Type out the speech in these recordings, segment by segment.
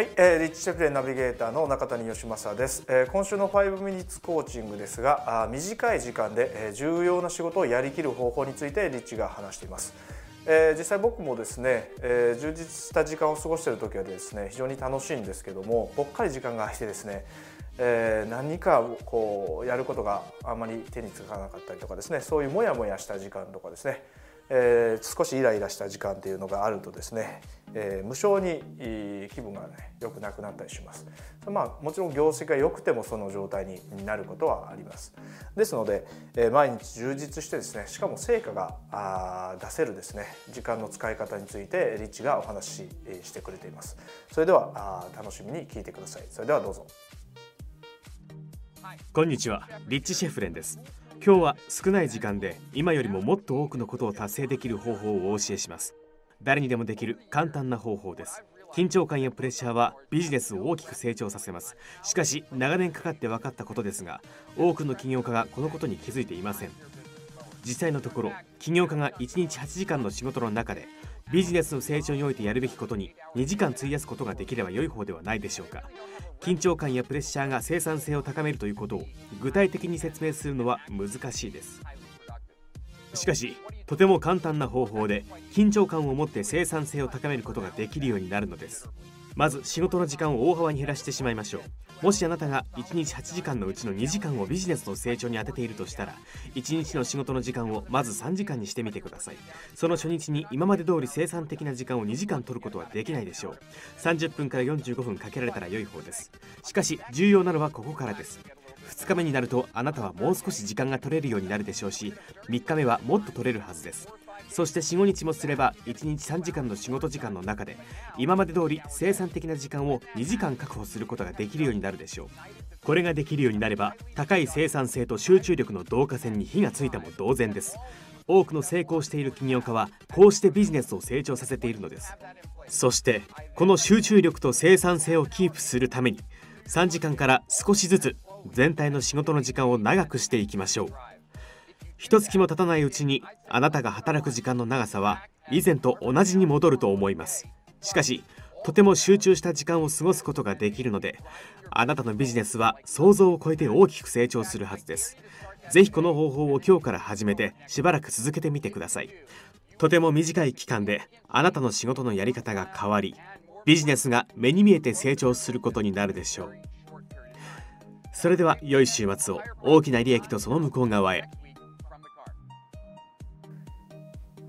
はい、えー、リッチシェフレナビゲーターの中谷義正です、えー、今週の5ミニッツコーチングですがあ短い時間で、えー、重要な仕事をやりきる方法についてリッチが話しています、えー、実際僕もですね、えー、充実した時間を過ごしている時はですね非常に楽しいんですけどもぽっかり時間が空いてですねえー、何かこうやることがあまり手につかなかったりとかですねそういうモヤモヤした時間とかですねえー、少しイライラした時間っていうのがあるとですね、えー、無性に気分がね良くなくなったりします。まあもちろん業績が良くてもその状態になることはあります。ですので、えー、毎日充実してですねしかも成果が出せるですね時間の使い方についてリッチがお話ししてくれています。それではあ楽しみに聞いてください。それではどうぞ。こんにちは、リッチシェフレンです。今日は少ない時間で今よりももっと多くのことを達成できる方法をお教えします。誰にでもできる簡単な方法です。緊張感やプレッシャーはビジネスを大きく成長させます。しかし長年かかって分かったことですが多くの起業家がこのことに気づいていません。実際のところ起業家が1日8時間の仕事の中でビジネスの成長においてやるべきことに2時間費やすことができれば良い方ではないでしょうか。緊張感やプレッシャーが生産性を高めるということを具体的に説明するのは難しいです。しかしとても簡単な方法で緊張感を持って生産性を高めることができるようになるのです。まず仕事の時間を大幅に減らしてしまいましょう。もしあなたが1日8時間のうちの2時間をビジネスの成長に充てているとしたら1日の仕事の時間をまず3時間にしてみてください。その初日に今まで通り生産的な時間を2時間取ることはできないでしょう。30分から45分かけられたら良い方です。しかし重要なのはここからです。2日目になるとあなたはもう少し時間が取れるようになるでしょうし3日目はもっと取れるはずです。そして45日もすれば1日3時間の仕事時間の中で今まで通り生産的な時間を2時間確保することができるようになるでしょう。これができるようになれば高い生産性と集中力の導火線に火がついたも同然です。多くの成功している起業家はこうしてビジネスを成長させているのです。そしてこの集中力と生産性をキープするために3時間から少しずつ全体の仕事の時間を長くしていきましょう。一月も経たないうちにあなたが働く時間の長さは以前と同じに戻ると思います。しかしとても集中した時間を過ごすことができるのであなたのビジネスは想像を超えて大きく成長するはずです。ぜひこの方法を今日から始めてしばらく続けてみてください。とても短い期間であなたの仕事のやり方が変わりビジネスが目に見えて成長することになるでしょう。それでは良い週末を。大きな利益とその向こう側へ。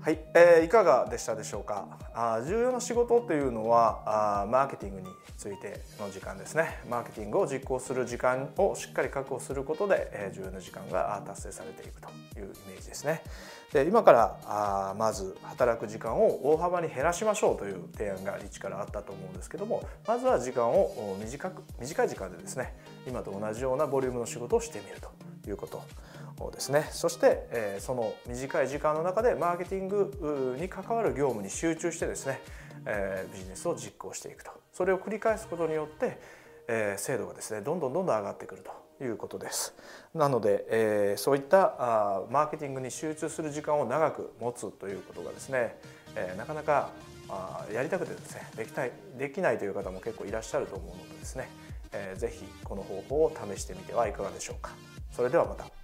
はい、えー、いかがでしたでしょうか？あ重要な仕事というのはあマーケティングについての時間ですね。マーケティングを実行する時間をしっかり確保することで、えー、重要な時間が達成されていくというイメージですね。で今からあまず働く時間を大幅に減らしましょうという提案がリッチからあったと思うんですけどもまずは時間を短く短い時間でですね今と同じようなボリュームの仕事をしてみるということ。ですね。そして、えその短い時間の中でマーケティングに関わる業務に集中してですね、えビジネスを実行していくと。それを繰り返すことによって、え精度がですねどんどんどんどん上がってくるということです。なので、えそういったあマーケティングに集中する時間を長く持つということがですね、えなかなかあやりたくてですねできたいできないという方も結構いらっしゃると思うのでですね、えー、ぜこの方法を試してみてはいかがでしょうか。それではまた。